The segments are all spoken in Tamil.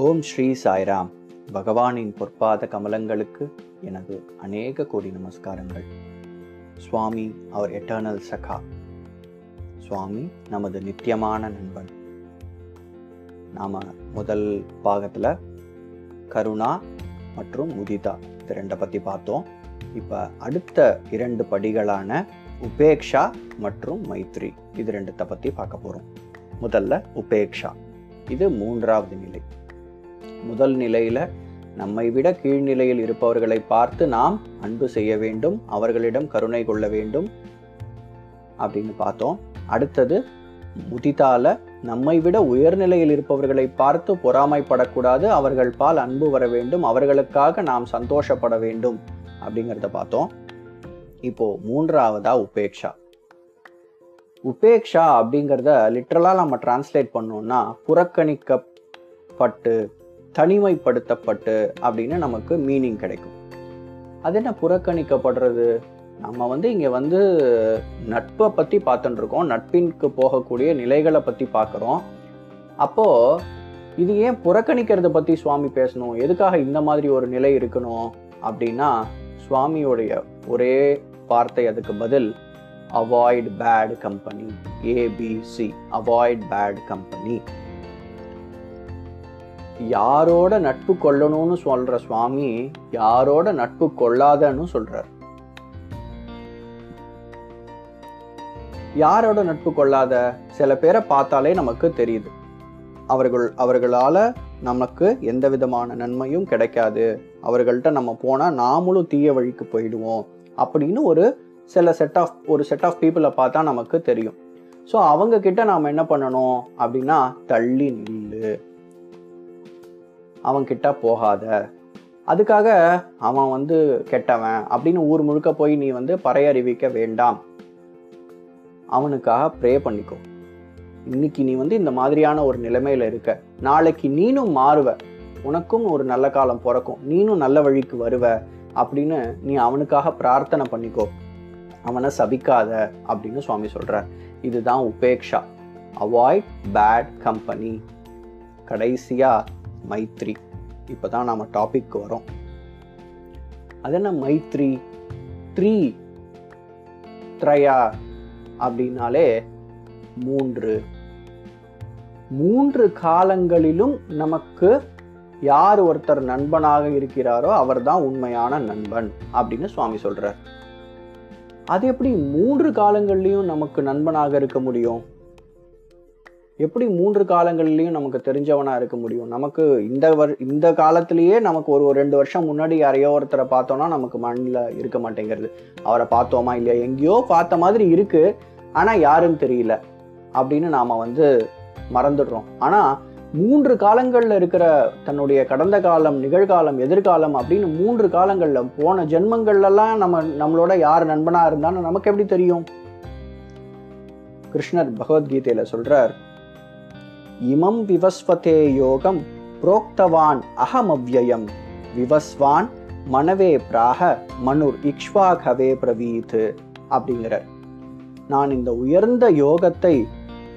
ஓம் ஸ்ரீ சாய்ராம். பகவானின் பொற்பாத கமலங்களுக்கு எனது அநேக கோடி நமஸ்காரங்கள். சுவாமி அவர் எட்டர்னல் சகா சுவாமி நமது நித்தியமான நண்பன். நாம் முதல் பாகத்தில் கருணா மற்றும் முதிதா இது ரெண்டை பற்றி பார்த்தோம். இப்போ அடுத்த இரண்டு படிகளான உபேக்ஷா மற்றும் மைத்ரி. இது ரெண்டுத்தை பற்றி பார்க்க போகிறோம் முதல்ல உபேக்ஷா. இது மூன்றாவது நிலை. முதல் நிலையில நம்மை விட கீழ்நிலையில் இருப்பவர்களை பார்த்து நாம் அன்பு செய்ய வேண்டும் அவர்களிடம் கருணை கொள்ள வேண்டும் அப்படின்னு பார்த்தோம். அடுத்தது முதிதால நம்மை விட உயர்நிலையில் இருப்பவர்களை பார்த்து பொறாமைப்படக்கூடாது அவர்கள் பால் அன்பு வர வேண்டும் அவர்களுக்காக நாம் சந்தோஷப்பட வேண்டும் அப்படிங்கிறத பார்த்தோம். இப்போ மூன்றாவதா உபேக்ஷா. உபேக்ஷா அப்படிங்கிறத லிட்ரலாக நம்ம டிரான்ஸ்லேட் பண்ணோம்னா புறக்கணிக்கப்பட்டு தனிமைப்படுத்தப்பட்டு அப்படின்னு நமக்கு மீனிங் கிடைக்கும். அது என்ன புறக்கணிக்கப்படுறது? நம்ம வந்து இங்கே வந்து நட்பை பற்றி பார்த்துட்டுருக்கோம் நட்பின்க்கு போகக்கூடிய நிலைகளை பற்றி பார்க்குறோம். அப்போது இது ஏன் புறக்கணிக்கிறத பற்றி சுவாமி பேசணும்? எதுக்காக இந்த மாதிரி ஒரு நிலை இருக்கணும்? அப்படின்னா சுவாமியோடைய ஒரே வார்த்தை அதுக்கு பதில் avoid bad company A B C avoid bad company யாரோட நட்பு கொள்ளணும்னு சொல்ற சுவாமி யாரோட நட்பு கொள்ளாதன்னு சொல்றார். யாரோட நட்பு கொள்ளாத சில பேரை பார்த்தாலே நமக்கு தெரியுது. அவர்கள் அவர்களால நமக்கு எந்த விதமான நன்மையும் கிடைக்காது. அவர்கள்ட்ட நம்ம போனா நாமளும் தீய வழிக்கு போயிடுவோம் அப்படின்னு ஒரு சில செட் ஆஃப் ஒரு செட் ஆஃப் பீப்புளை பார்த்தா நமக்கு தெரியும். ஸோ அவங்க கிட்ட நாம் என்ன பண்ணணும் அப்படின்னா தள்ளி நில்லு. அவன் கிட்ட போகாத. அதுக்காக அவன் வந்து கெட்டவன் அப்படின்னு ஊர் முழுக்க போய் நீ வந்து பறையறிவிக்க வேண்டாம். அவனுக்காக ப்ரே பண்ணிக்கோ. இன்னைக்கு நீ வந்து இந்த மாதிரியான ஒரு நிலைமையில இருக்க. நாளைக்கு நீனும் மாறுவ. உனக்கும் ஒரு நல்ல காலம் பிறக்கும். நீனும் நல்ல வழிக்கு வருவ அப்படின்னு நீ அவனுக்காக பிரார்த்தனை பண்ணிக்கோ. அவனை சபிக்காத அப்படின்னு சுவாமி சொல்கிறார் இதுதான் உபேக்ஷா. அவாய்ட் பேட் கம்பெனி கடைசியாக மைத்ரி. இப்போ தான் நம்ம டாபிக் வரோம். அது என்ன மைத்ரி? த்ரீ. த்ரயா அப்படின்னாலே மூன்று. மூன்று காலங்களிலும் நமக்கு யார் ஒருத்தர் நண்பனாக இருக்கிறாரோ அவர்தான் உண்மையான நண்பன் அப்படின்னு சுவாமி சொல்றார். அது எப்படி மூன்று காலங்கள்லையும் நமக்கு நண்பனாக இருக்க முடியும்? எப்படி மூன்று காலங்கள்லையும் நமக்கு தெரிஞ்சவனா இருக்க முடியும்? நமக்கு இந்த வர் இந்த காலத்திலேயே நமக்கு ஒரு ஒரு ரெண்டு வருஷம் முன்னாடி யாரையோ ஒருத்தரை பார்த்தோம்னா நமக்கு மண்ணில் இருக்க மாட்டேங்கிறது. அவரை பார்த்தோமா இல்லையா? எங்கேயோ பார்த்த மாதிரி இருக்கு. ஆனா யாருன்னு தெரியல. அப்படின்னு நாம வந்து மறந்துடுறோம். ஆனால் மூன்று காலங்களில் இருக்கிற தன்னுடைய கடந்த காலம் நிகழ்காலம் எதிர்காலம் அப்படின்னு மூன்று காலங்களில் போன ஜென்மங்கள்லாம் நம்ம நம்மளோட யார் நண்பனா இருந்தான்னு நமக்கு எப்படி தெரியும்? கிருஷ்ணர் பகவத்கீதையில் சொல்கிறார் இமம் விவஸ்வதே யோகம் புரோக்தவான் அகமவ்யயம். விவஸ்வான் மனவே பிராக மனுர் இக்ஷ்வாகவே பிரவீத் அப்படிங்கிறார். நான் இந்த உயர்ந்த யோகத்தை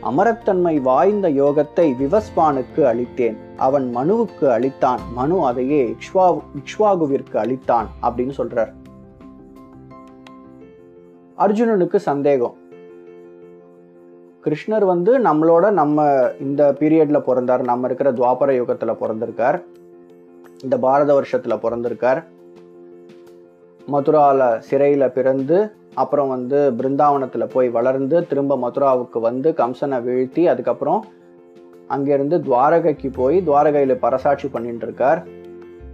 அமரத்தன்மை வாய்ந்த யோகத்தை விவஸ்வானுக்கு அளித்தேன். அவன் மனுவுக்கு அளித்தான். மனு அதையே இக்ஷ்வா இக்ஷ்வாகுவிற்கு அளித்தான் அப்படின்னு சொல்றார். அர்ஜுனனுக்கு சந்தேகம். கிருஷ்ணர் வந்து நம்மளோட நம்ம இந்த பீரியடில் பிறந்தார். நம்ம இருக்கிற துவாபர யுகத்தில் பிறந்திருக்கார். இந்த பாரத வருஷத்தில் பிறந்திருக்கார். மதுராவில் சிறையில் பிறந்து அப்புறம் வந்து பிருந்தாவனத்தில் போய் வளர்ந்து திரும்ப மதுராவுக்கு வந்து கம்சனை வீழ்த்தி அதுக்கப்புறம் அங்கேருந்து துவாரகைக்கு போய் துவாரகையில் பரசாட்சி பண்ணிட்டு இருக்கார்.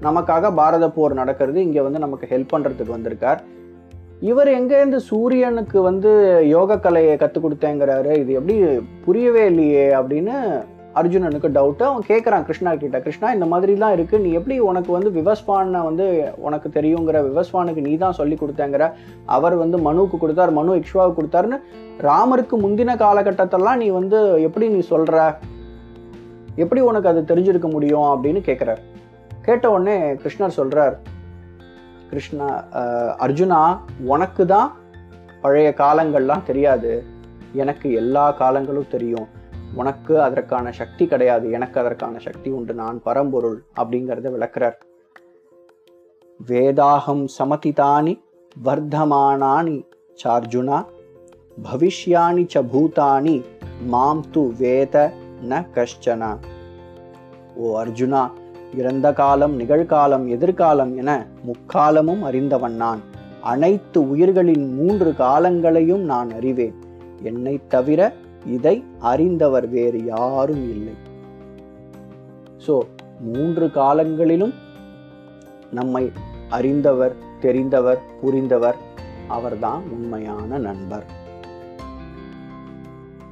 நமக்காக பாரத போர் நடக்கிறது. இங்கே வந்து நமக்கு ஹெல்ப் பண்ணுறதுக்கு வந்திருக்கார். இவர் எங்கேருந்து சூரியனுக்கு வந்து யோக கலையை கற்றுக் கொடுத்தேங்கிறாரு? இது எப்படி புரியவே இல்லையே அப்படின்னு அர்ஜுனனுக்கு டவுட்டு அவன் கேட்குறான் கிருஷ்ணா கிட்ட. கிருஷ்ணா இந்த மாதிரிலாம் இருக்குது நீ எப்படி உனக்கு வந்து விவஸ்வானை வந்து உனக்கு தெரியுங்கிற விவஸ்வானுக்கு நீ தான் சொல்லி கொடுத்தேங்கிற? அவர் வந்து மனுவுக்கு கொடுத்தார் மனு இக்ஷ்வாவுக்கு கொடுத்தாருன்னு ராமருக்கு முந்தின காலகட்டத்தெல்லாம் நீ வந்து எப்படி நீ சொல்கிற எப்படி உனக்கு அது தெரிஞ்சிருக்க முடியும் அப்படின்னு கேட்குறார் கேட்ட உடனே கிருஷ்ணர் சொல்கிறார் கிருஷ்ணா அர்ஜுனா உனக்கு தான் பழைய காலங்கள்லாம் தெரியாது. எனக்கு எல்லா காலங்களும் தெரியும். உனக்கு அதற்கான சக்தி கிடையாது. எனக்கு அதற்கான சக்தி உண்டு. நான் பரம்பொருள் அப்படிங்கிறத விளக்குறார். வேதாகம் சமதிதானி வர்த்தமானானி சார்ஜுனா பவிஷ்யாணி ச பூதானி மாம் து வேத ந கஷ்டனா ஓ அர்ஜுனா இறந்த காலம் நிகழ்காலம் எதிர்காலம் என முக்காலமும் அறிந்தவன் நான். அனைத்து உயிர்களின் மூன்று காலங்களையும் நான் அறிவேன். என்னை தவிர இதை அறிந்தவர் வேறு யாரும் இல்லை. சோ மூன்று காலங்களிலும் நம்மை அறிந்தவர் தெரிந்தவர் புரிந்தவர் அவர்தான் உண்மையான நண்பர்.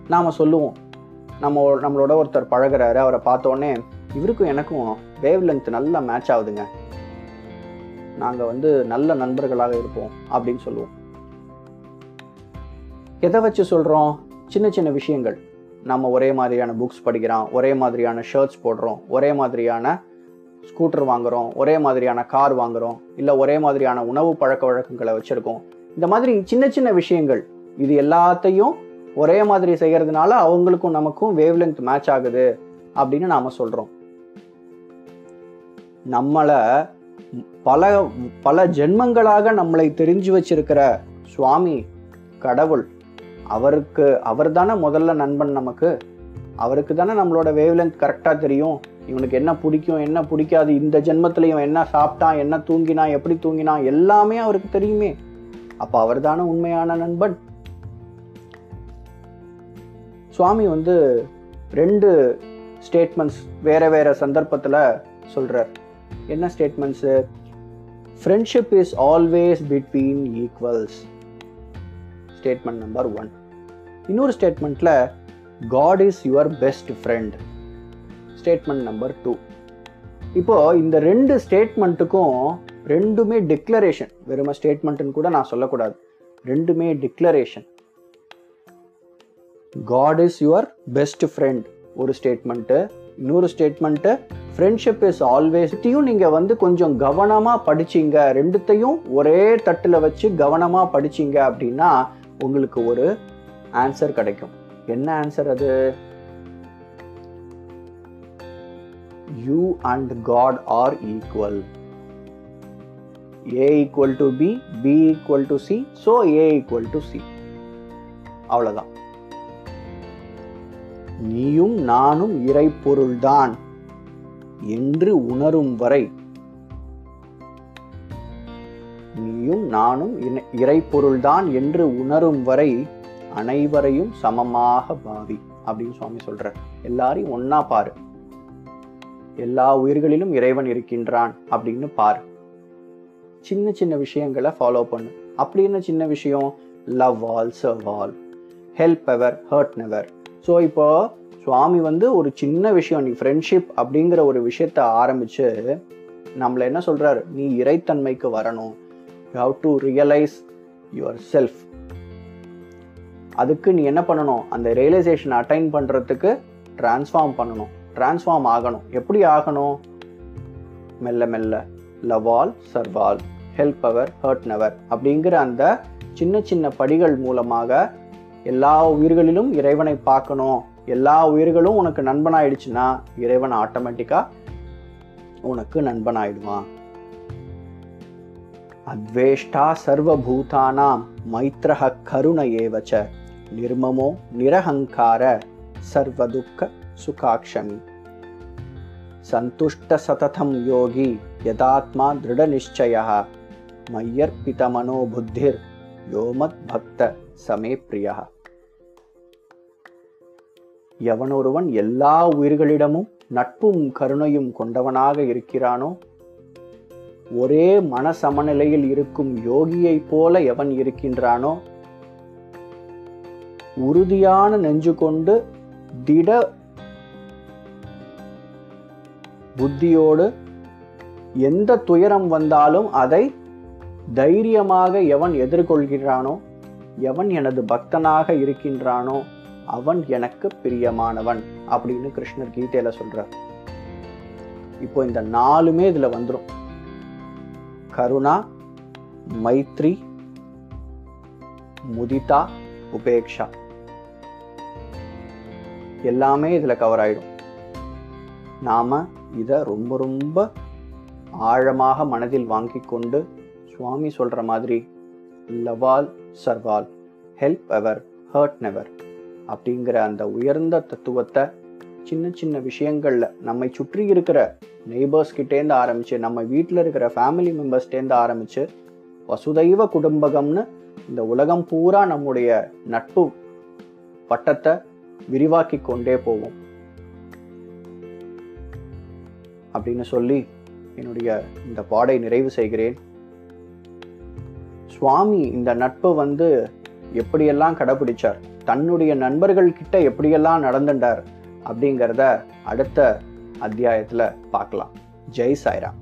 நாம சொல்லுவோம். நம்ம நம்மளோட ஒருத்தர் பழகுறாரு அவரை பார்த்த உடனே இவருக்கும் எனக்கும் வேவ் லென்த் நல்லா மேட்ச் ஆகுதுங்க. நாங்கள் வந்து நல்ல நண்பர்களாக இருப்போம் அப்படின்னு சொல்லுவோம். எதை வச்சு சொல்கிறோம் சின்ன சின்ன விஷயங்கள். நம்ம ஒரே மாதிரியான புக்ஸ் படிக்கிறோம் ஒரே மாதிரியான ஷர்ட்ஸ் போடுறோம் ஒரே மாதிரியான ஸ்கூட்டர் வாங்குகிறோம் ஒரே மாதிரியான கார் வாங்குறோம் இல்லை ஒரே மாதிரியான உணவு பழக்க வழக்கங்களை வச்சுருக்கோம். இந்த மாதிரி சின்ன சின்ன விஷயங்கள். இது எல்லாத்தையும் ஒரே மாதிரி செய்கிறதுனால அவங்களுக்கும் நமக்கும் வேவ் லென்த் மேட்ச் ஆகுது அப்படின்னு நாம் சொல்கிறோம் நம்மளை பல பல ஜென்மங்களாக நம்மளை தெரிஞ்சு வச்சிருக்கிற சுவாமி கடவுள் அவருக்கு அவர் தானே முதல்ல நண்பன் நமக்கு? அவருக்கு தானே நம்மளோட வேவ்லென்த் கரெக்டாக தெரியும். இவனுக்கு என்ன பிடிக்கும் என்ன பிடிக்காது இந்த ஜென்மத்திலையும் என்ன சாப்பிட்டான் என்ன தூங்கினான் எப்படி தூங்கினான் எல்லாமே அவருக்கு தெரியுமே. அப்போ அவர் தானே உண்மையான நண்பன்? சுவாமி வந்து ரெண்டு ஸ்டேட்மெண்ட்ஸ் வேற வேற சந்தர்ப்பத்தில் சொல்கிறார் என்ன statements friendship is always between equals statement number one இன்னொரு ஸ்டேட்மெண்ட்டில் God is your best friend statement number two இப்போ இந்த ரெண்டு ஸ்டேட்மெண்ட்டுக்கும் ரெண்டுமே டிக்ளரேஷன் வெறும ஸ்டேட்மெண்ட்னு கூட நான் சொல்லக்கூடாது. ரெண்டுமே declaration God is your best friend ஒரு ஸ்டேட்மெண்ட்டு இன்னொரு ஸ்டேட்மெண்ட்டு ஃப்ரெண்ட்ஷிப் இஸ் ஆல்வேஸ்த்தையும் நீங்கள் வந்து கொஞ்சம் கவனமாக படிச்சீங்க. ரெண்டுத்தையும் ஒரே தட்டில் வச்சு கவனமாக படிச்சீங்க அப்படின்னா உங்களுக்கு ஒரு ஆன்சர் கிடைக்கும். என்ன ஆன்சர் அது? You and God are equal A equal to B B equal to C so A equal to C அவ்வளோதான் நீயும் நானும் இறைப்பொருள்தான். என்று உணரும் வரை நீயும் நானும் இறைப்பொருள்தான் என்று உணரும் வரை அனைவரையும் சமமாக பாவி அப்படின்னு சுவாமி சொல்றார். எல்லாரையும் ஒன்னா பாரு. எல்லா உயிர்களிலும் இறைவன் இருக்கின்றான் அப்படின்னு பாரு. சின்ன சின்ன விஷயங்களை ஃபாலோ பண்ணு. அப்படி என்ன சின்ன விஷயம்? Love all serve all help ever hurt never so இப்போ சுவாமி வந்து ஒரு சின்ன விஷயம் நீ ஃப்ரெண்ட்ஷிப் அப்படிங்கிற ஒரு விஷயத்த ஆரம்பித்து நம்மளை என்ன சொல்கிறாரு நீ இறைத்தன்மைக்கு வரணும். You have to realise yourself அதுக்கு நீ என்ன பண்ணணும்? அந்த ரியலைசேஷன் அட்டைன் பண்ணுறதுக்கு டிரான்ஸ்ஃபார்ம் பண்ணணும். டிரான்ஸ்ஃபார்ம் ஆகணும். எப்படி ஆகணும்? மெல்ல மெல்ல. Love all serve all help ever hurt never அப்படிங்கிற அந்த சின்ன சின்ன படிகள் மூலமாக எல்லா உயிர்களிலும் இறைவனை பார்க்கணும். எல்லா உயிர்களும் உனக்கு நண்பனாயிடுச்சுன்னா இறைவன் ஆட்டோமேட்டிக்கா உனக்கு நண்பனாயிடுவான். அத்வேஷ்டா சர்வபூதானாம் மைத்ரஹ கருண ஏவச்ச நிர்மமோ நிரஹங்கார சர்வதுக்க சுகாட்சமி சந்துஷ்ட சததம் யோகி யதாத்மா திருட நிச்சய மையர்பித மனோ புத்திர் யோமத் பக்த சமே பிரியா. எவனொருவன் எல்லா உயிர்களிடமும் நட்பும் கருணையும் கொண்டவனாக இருக்கிறானோ? ஒரே மன சமநிலையில் இருக்கும் யோகியைப் போல எவன் இருக்கின்றானோ? உறுதியான நெஞ்சு கொண்டு திட புத்தியோடு எந்த துயரம் வந்தாலும் அதை தைரியமாக எவன் எதிர்கொள்கிறானோ? எவன் எனது பக்தனாக இருக்கின்றானோ? அவன் எனக்கு பிரியமானவன் அப்படின்னு கிருஷ்ணர் கீதையில சொல்றார். இப்போ இந்த நாலுமே இதுல வந்துரும். கருணா மைத்ரி முதிதா உபேக்ஷா. எல்லாமே இதில் கவர் ஆயிடும். நாம இதை ரொம்ப ரொம்ப ஆழமாக மனதில் வாங்கி கொண்டு சுவாமி சொல்கிற மாதிரி love all serve all help ever hurt never அப்படிங்கிற அந்த உயர்ந்த தத்துவத்தை சின்ன சின்ன விஷயங்களில் நம்மை சுற்றி இருக்கிற நெய்பர்ஸ் கிட்டேருந்து ஆரம்பித்து நம்ம வீட்டில் இருக்கிற ஃபேமிலி மெம்பர்ஸ்டேருந்து ஆரம்பித்து வசுதைவ குடும்பகம்னு இந்த உலகம் பூரா நம்முடைய நட்பு வட்டத்தை விரிவாக்கி கொண்டே போவோம் அப்படின்னு சொல்லி என்னுடைய இந்த பாடை நிறைவு செய்கிறேன். சுவாமி இந்த நட்பை வந்து எப்படியெல்லாம் கடைபிடிச்சார்? தன்னுடைய நண்பர்கள் கிட்ட எப்படியெல்லாம் நடந்துட்டார் அப்படிங்கிறத அடுத்த அத்தியாயத்தில் பார்க்கலாம். ஜெய் சாய்ராம்.